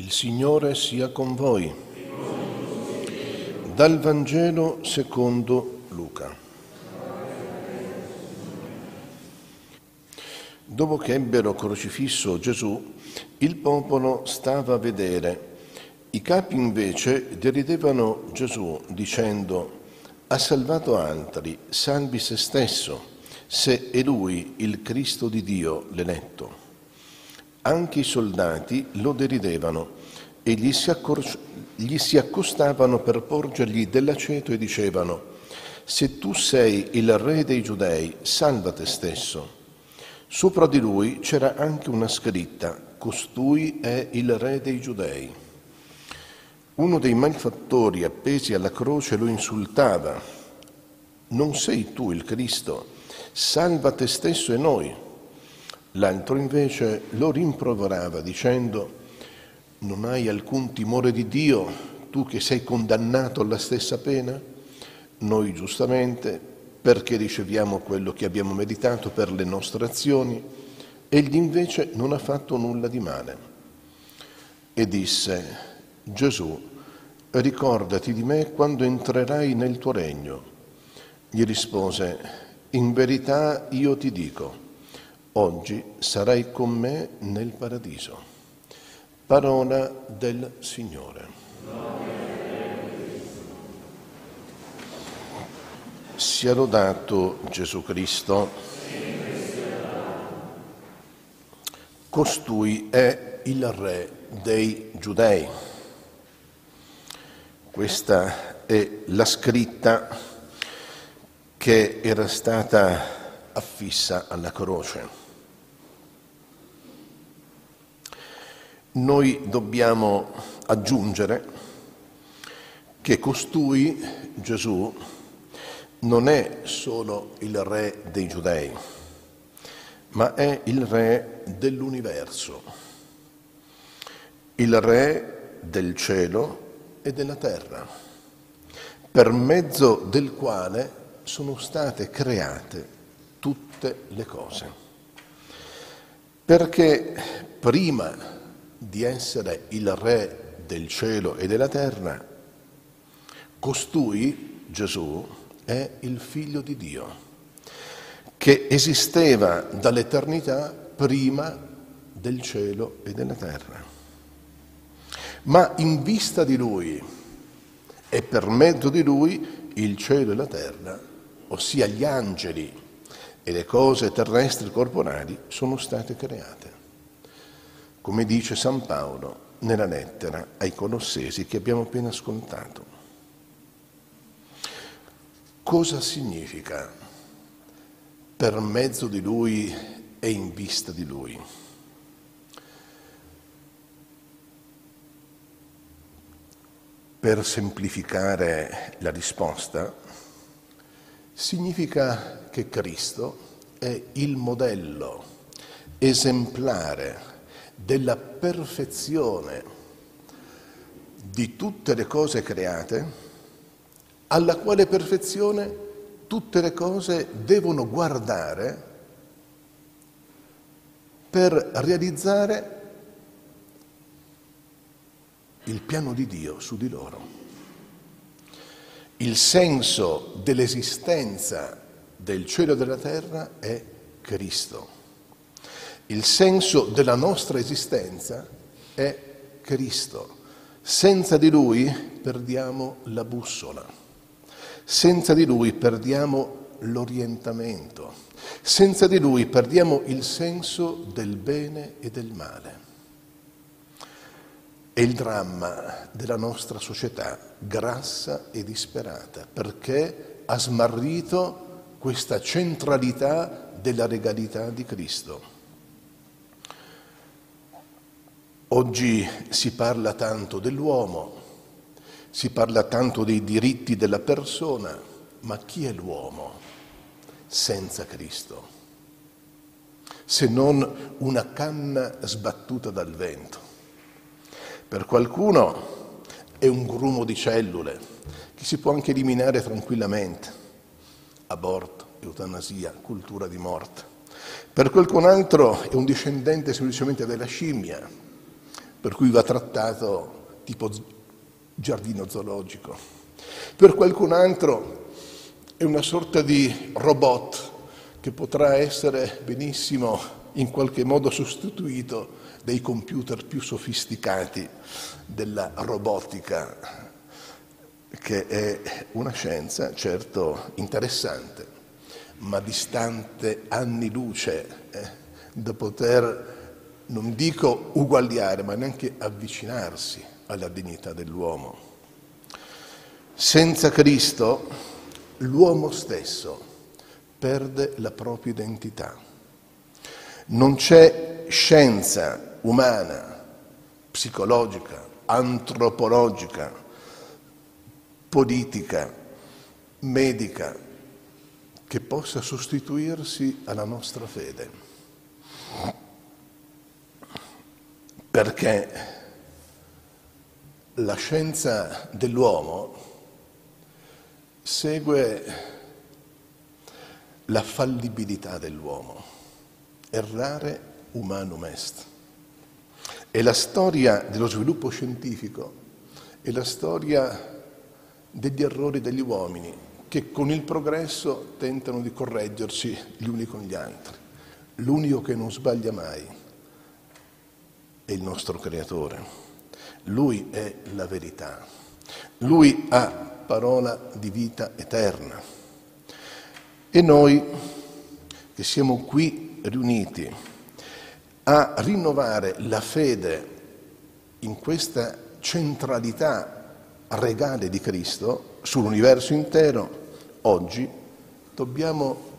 Il Signore sia con voi. Dal Vangelo secondo Luca. Dopo che ebbero crocifisso Gesù, il popolo stava a vedere. I capi invece deridevano Gesù dicendo ha salvato altri, salvi se stesso, se è lui il Cristo di Dio, l'eletto. Anche i soldati lo deridevano e gli si, accor- gli si accostavano per porgergli dell'aceto e dicevano, se tu sei il re dei giudei, salva te stesso. Sopra di lui c'era anche una scritta, costui è il re dei giudei. Uno dei malfattori appesi alla croce lo insultava, non sei tu il Cristo, salva te stesso e noi. L'altro invece lo rimproverava dicendo, non hai alcun timore di Dio, tu che sei condannato alla stessa pena? Noi giustamente, perché riceviamo quello che abbiamo meritato per le nostre azioni, egli invece non ha fatto nulla di male. E disse, Gesù, ricordati di me quando entrerai nel tuo regno. Gli rispose, in verità io ti dico, oggi sarai con me nel paradiso. Parola del Signore. Sia lodato Gesù Cristo. Costui è il Re dei Giudei. Questa è la scritta che era stata affissa alla croce. Noi dobbiamo aggiungere che costui, Gesù, non è solo il re dei giudei, ma è il re dell'universo, il re del cielo e della terra, per mezzo del quale sono state create tutte le cose. Perché prima di essere il re del cielo e della terra, costui, Gesù, è il figlio di Dio, che esisteva dall'eternità prima del cielo e della terra ma in vista di Lui e per mezzo di Lui il cielo e la terra, ossia gli angeli e le cose terrestri corporali, sono state create. Come dice San Paolo nella lettera ai Colossesi che abbiamo appena ascoltato. Cosa significa per mezzo di Lui e in vista di Lui? Per semplificare la risposta, significa che Cristo è il modello esemplare della perfezione di tutte le cose create, alla quale perfezione tutte le cose devono guardare per realizzare il piano di Dio su di loro. Il senso dell'esistenza del cielo e della terra è Cristo. Il senso della nostra esistenza è Cristo. Senza di Lui perdiamo la bussola, senza di Lui perdiamo l'orientamento, senza di Lui perdiamo il senso del bene e del male. È il dramma della nostra società, grassa e disperata, perché ha smarrito questa centralità della regalità di Cristo. Oggi si parla tanto dell'uomo, si parla tanto dei diritti della persona, ma chi è l'uomo senza Cristo? Se non una canna sbattuta dal vento. Per qualcuno è un grumo di cellule che si può anche eliminare tranquillamente. Aborto, eutanasia, cultura di morte. Per qualcun altro è un discendente semplicemente della scimmia, per cui va trattato tipo giardino zoologico. Per qualcun altro è una sorta di robot che potrà essere benissimo in qualche modo sostituito dai computer più sofisticati della robotica, che è una scienza certo interessante, ma distante anni luce eh, da poter, non dico uguagliare, ma neanche avvicinarsi alla dignità dell'uomo. Senza Cristo l'uomo stesso perde la propria identità. Non c'è scienza umana, psicologica, antropologica, politica, medica, che possa sostituirsi alla nostra fede. Perché la scienza dell'uomo segue la fallibilità dell'uomo. Errare umanum est. E la storia dello sviluppo scientifico è la storia degli errori degli uomini che con il progresso tentano di correggersi gli uni con gli altri. L'unico che non sbaglia mai è il nostro Creatore. Lui è la verità. Lui ha parola di vita eterna. E noi che siamo qui riuniti a rinnovare la fede in questa centralità regale di Cristo sull'universo intero, oggi dobbiamo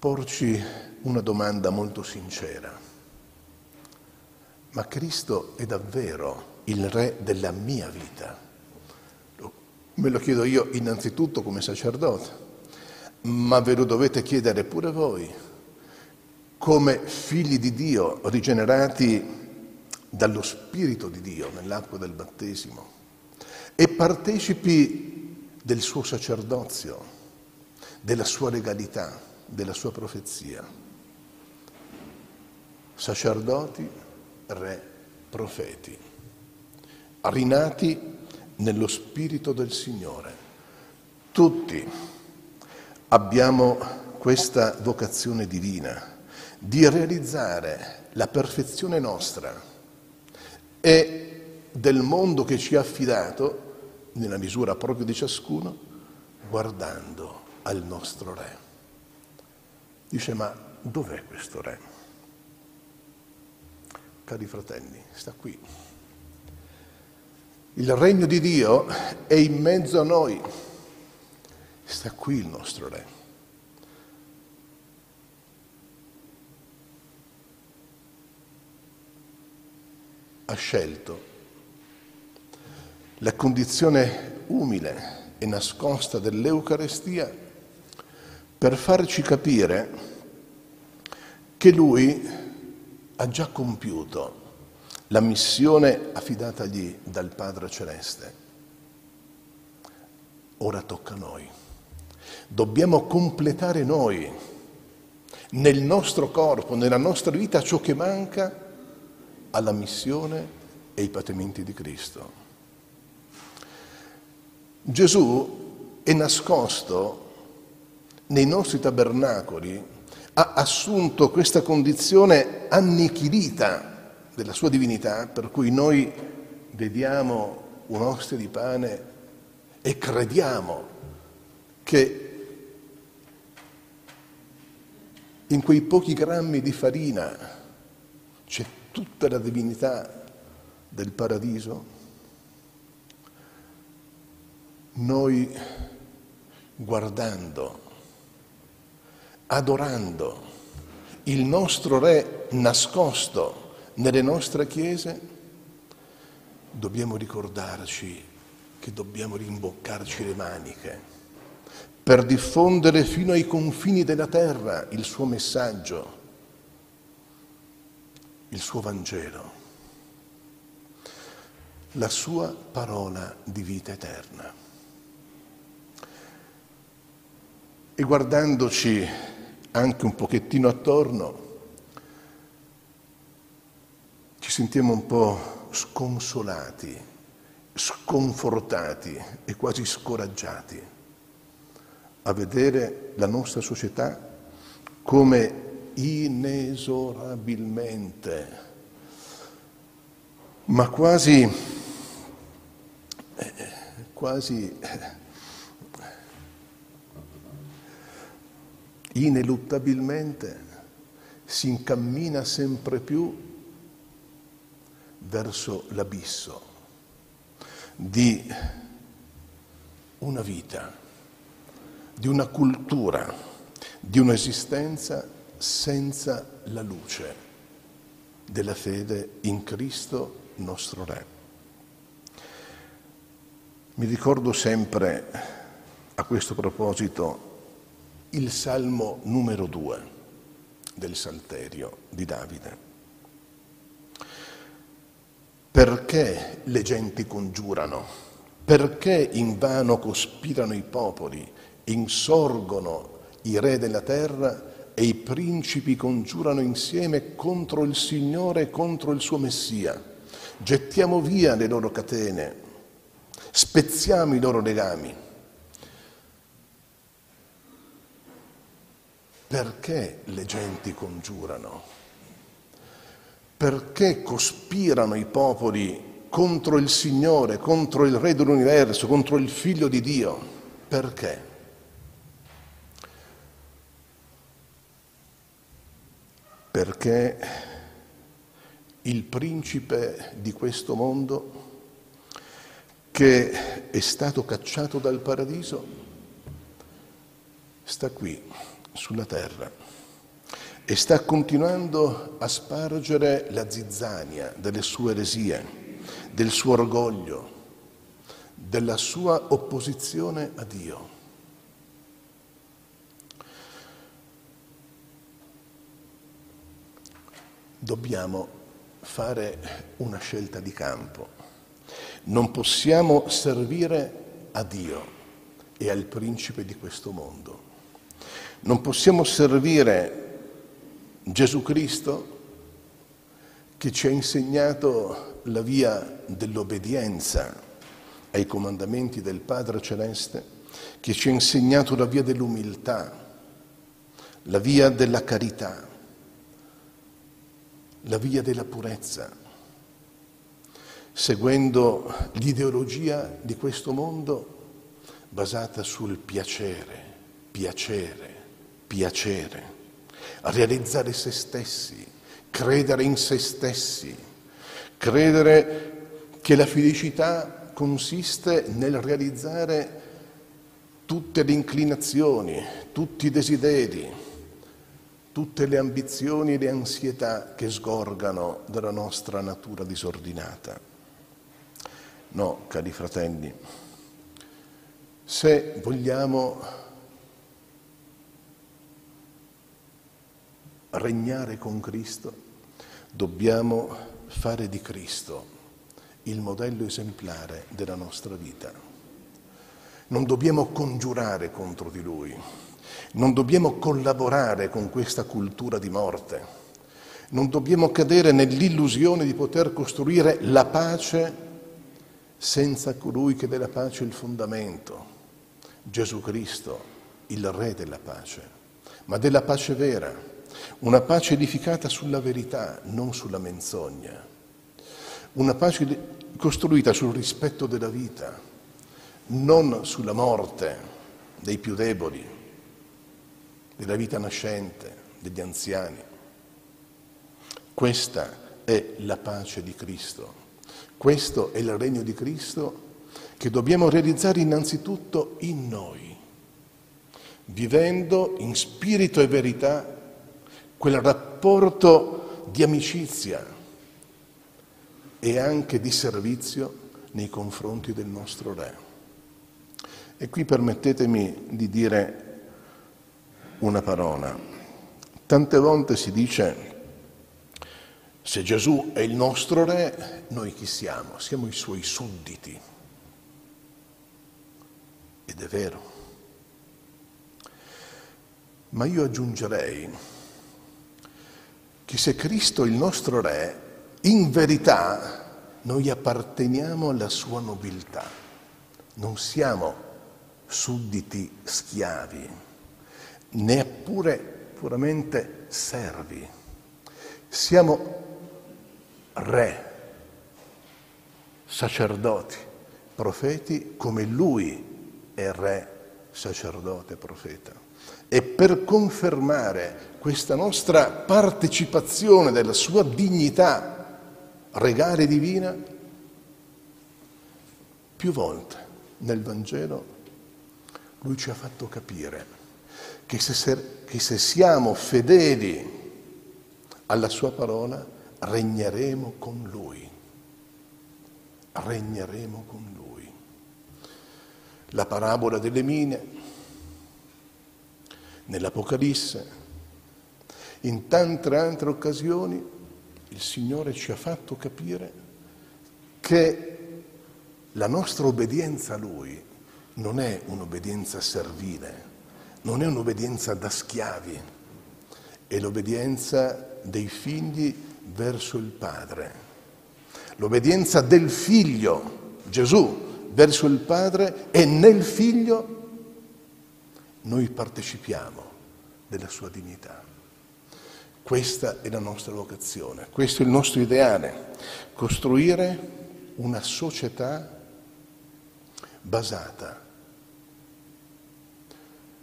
porci una domanda molto sincera. Ma Cristo è davvero il Re della mia vita? Me lo chiedo io innanzitutto come sacerdote, ma ve lo dovete chiedere pure voi, come figli di Dio rigenerati dallo Spirito di Dio nell'acqua del battesimo e partecipi del suo sacerdozio, della sua legalità, della sua profezia. Sacerdoti, re, profeti, rinati nello Spirito del Signore. Tutti abbiamo questa vocazione divina di realizzare la perfezione nostra e del mondo che ci ha affidato, nella misura proprio di ciascuno, guardando al nostro Re. Dice, ma dov'è questo Re? Cari fratelli, sta qui. Il regno di Dio è in mezzo a noi. Sta qui il nostro Re. ha scelto la condizione umile e nascosta dell'Eucarestia per farci capire che Lui ha già compiuto la missione affidatagli dal Padre Celeste. Ora tocca a noi. Dobbiamo completare noi nel nostro corpo, nella nostra vita, ciò che manca alla missione e ai patimenti di Cristo. Gesù è nascosto nei nostri tabernacoli, ha assunto questa condizione annichilita della sua divinità, per cui noi vediamo un'ostia di pane e crediamo che in quei pochi grammi di farina c'è tutta la divinità del paradiso, noi guardando, adorando il nostro Re nascosto nelle nostre chiese, dobbiamo ricordarci che dobbiamo rimboccarci le maniche per diffondere fino ai confini della terra il suo messaggio il suo Vangelo, la sua parola di vita eterna. E guardandoci anche un pochettino attorno, ci sentiamo un po' sconsolati, sconfortati e quasi scoraggiati a vedere la nostra società come inesorabilmente, ma quasi, quasi ineluttabilmente si incammina sempre più verso l'abisso di una vita, di una cultura, di un'esistenza senza la luce della fede in Cristo nostro Re. Mi ricordo sempre a questo proposito il Salmo numero due del Salterio di Davide. Perché le genti congiurano? Perché invano cospirano i popoli? Insorgono i re della terra e i principi congiurano insieme contro il Signore e contro il suo Messia. Gettiamo via le loro catene, spezziamo i loro legami. Perché le genti congiurano? Perché cospirano i popoli contro il Signore, contro il Re dell'universo, contro il Figlio di Dio? Perché? perché il principe di questo mondo che è stato cacciato dal paradiso sta qui sulla terra e sta continuando a spargere la zizzania delle sue eresie, del suo orgoglio, della sua opposizione a Dio. dobbiamo fare una scelta di campo. Non possiamo servire a Dio e al principe di questo mondo. Non possiamo servire Gesù Cristo che ci ha insegnato la via dell'obbedienza ai comandamenti del Padre Celeste, che ci ha insegnato la via dell'umiltà, la via della carità la via della purezza, seguendo l'ideologia di questo mondo basata sul piacere, piacere, piacere, realizzare se stessi, credere in se stessi, credere che la felicità consiste nel realizzare tutte le inclinazioni, tutti i desideri, tutte le ambizioni e le ansietà che sgorgano dalla nostra natura disordinata. No, cari fratelli, se vogliamo regnare con Cristo, dobbiamo fare di Cristo il modello esemplare della nostra vita. Non dobbiamo congiurare contro di Lui, non dobbiamo collaborare con questa cultura di morte, non dobbiamo cadere nell'illusione di poter costruire la pace senza colui che della pace è il fondamento, Gesù Cristo, il Re della pace, ma della pace vera, una pace edificata sulla verità, non sulla menzogna, una pace costruita sul rispetto della vita, non sulla morte dei più deboli, della vita nascente, degli anziani. Questa è la pace di Cristo, questo è il regno di Cristo che dobbiamo realizzare innanzitutto in noi, vivendo in spirito e verità quel rapporto di amicizia e anche di servizio nei confronti del nostro Re. E qui permettetemi di dire una parola. Tante volte si dice, se Gesù è il nostro re, noi chi siamo? Siamo i suoi sudditi. Ed è vero. Ma io aggiungerei che se Cristo è il nostro re, in verità noi apparteniamo alla sua nobiltà, non siamo sudditi schiavi, neppure puramente servi, siamo re, sacerdoti, profeti come lui è re, sacerdote, profeta. E per confermare questa nostra partecipazione della sua dignità regale divina, più volte nel Vangelo lui ci ha fatto capire che se, che se siamo fedeli alla sua parola regneremo con lui, regneremo con lui. La parabola delle mine, nell'Apocalisse, in tante altre occasioni il Signore ci ha fatto capire che la nostra obbedienza a Lui non è un'obbedienza servile, non è un'obbedienza da schiavi, è l'obbedienza dei figli verso il Padre. L'obbedienza del figlio, Gesù, verso il Padre e nel figlio noi partecipiamo della sua dignità. Questa è la nostra vocazione, questo è il nostro ideale, costruire una società basata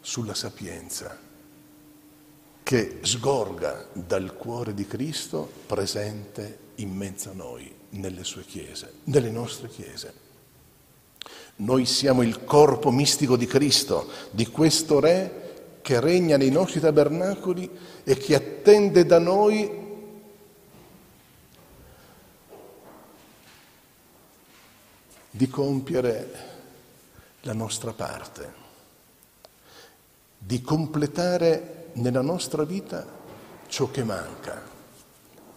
sulla sapienza che sgorga dal cuore di Cristo presente in mezzo a noi, nelle sue chiese, nelle nostre chiese. Noi siamo il corpo mistico di Cristo, di questo Re che regna nei nostri tabernacoli e che attende da noi di compiere la nostra parte, di completare nella nostra vita ciò che manca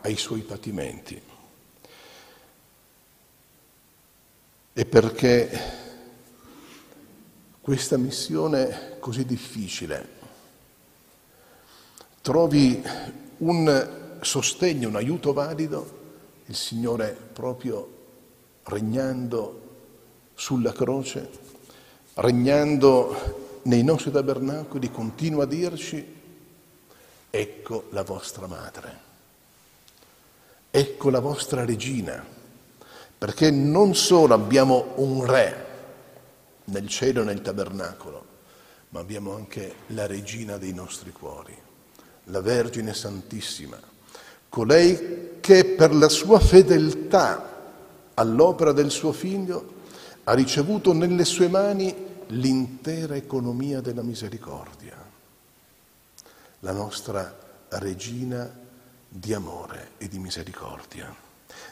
ai suoi patimenti. E perché questa missione così difficile? Trovi un sostegno, un aiuto valido, il Signore proprio regnando sulla croce, regnando nei nostri tabernacoli, continua a dirci, ecco la vostra madre, ecco la vostra regina, perché non solo abbiamo un re, nel cielo e nel tabernacolo, ma abbiamo anche la regina dei nostri cuori, la Vergine Santissima, colei che per la sua fedeltà all'opera del suo figlio ha ricevuto nelle sue mani l'intera economia della misericordia, la nostra regina di amore e di misericordia.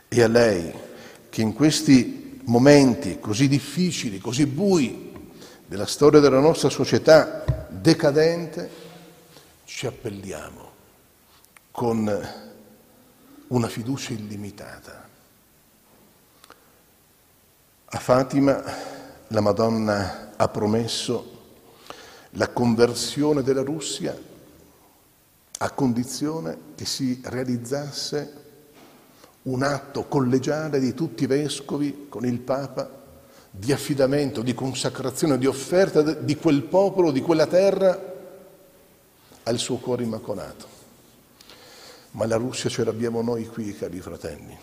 E a lei che in questi momenti così difficili, così bui della storia della nostra società decadente, ci appelliamo con una fiducia illimitata. A Fatima la Madonna ha promesso la conversione della Russia a condizione che si realizzasse un atto collegiale di tutti i vescovi con il Papa di affidamento, di consacrazione, di offerta di quel popolo, di quella terra al suo cuore immacolato. Ma la Russia ce l'abbiamo noi qui, cari fratelli.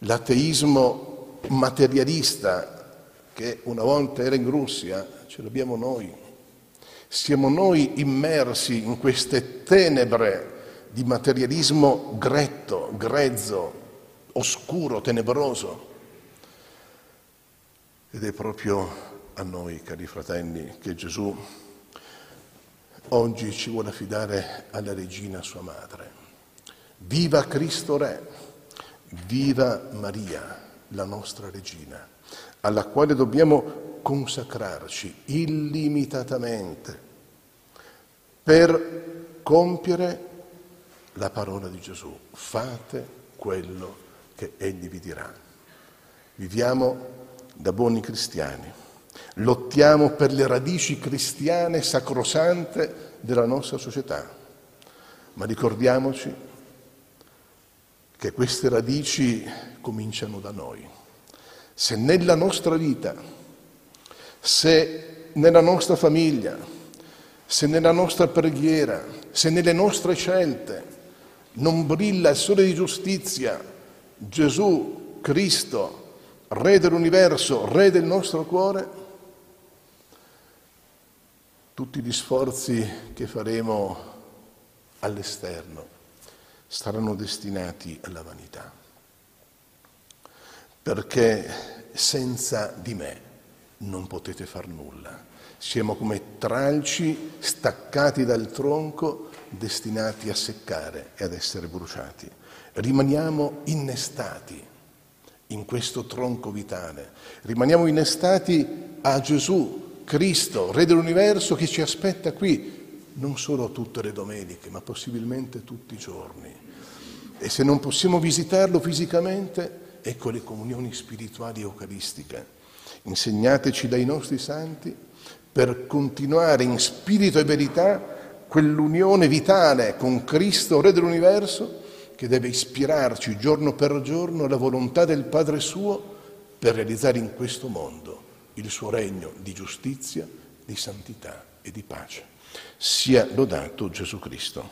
L'ateismo materialista che una volta era in Russia, ce l'abbiamo noi. Siamo noi immersi in queste tenebre di materialismo gretto, grezzo, oscuro, tenebroso. Ed è proprio a noi, cari fratelli, che Gesù oggi ci vuole affidare alla regina sua madre. Viva Cristo Re, viva Maria, la nostra regina, alla quale dobbiamo consacrarci illimitatamente per compiere la parola di Gesù. Fate quello che Egli vi dirà. Viviamo da buoni cristiani, lottiamo per le radici cristiane sacrosante della nostra società, ma ricordiamoci che queste radici cominciano da noi. Se nella nostra vita, se nella nostra famiglia, se nella nostra preghiera, se nelle nostre scelte non brilla il sole di giustizia, Gesù, Cristo, Re dell'universo, Re del nostro cuore, tutti gli sforzi che faremo all'esterno saranno destinati alla vanità. Perché senza di me non potete far nulla. Siamo come tralci staccati dal tronco destinati a seccare e ad essere bruciati. Rimaniamo innestati in questo tronco vitale, rimaniamo innestati a Gesù, Cristo, Re dell'universo che ci aspetta qui, non solo tutte le domeniche, ma possibilmente tutti i giorni. E se non possiamo visitarlo fisicamente, ecco le comunioni spirituali eucaristiche. Insegnateci dai nostri santi per continuare in spirito e verità quell'unione vitale con Cristo, Re dell'universo, che deve ispirarci giorno per giorno alla volontà del Padre suo per realizzare in questo mondo il suo regno di giustizia, di santità e di pace. Sia lodato Gesù Cristo.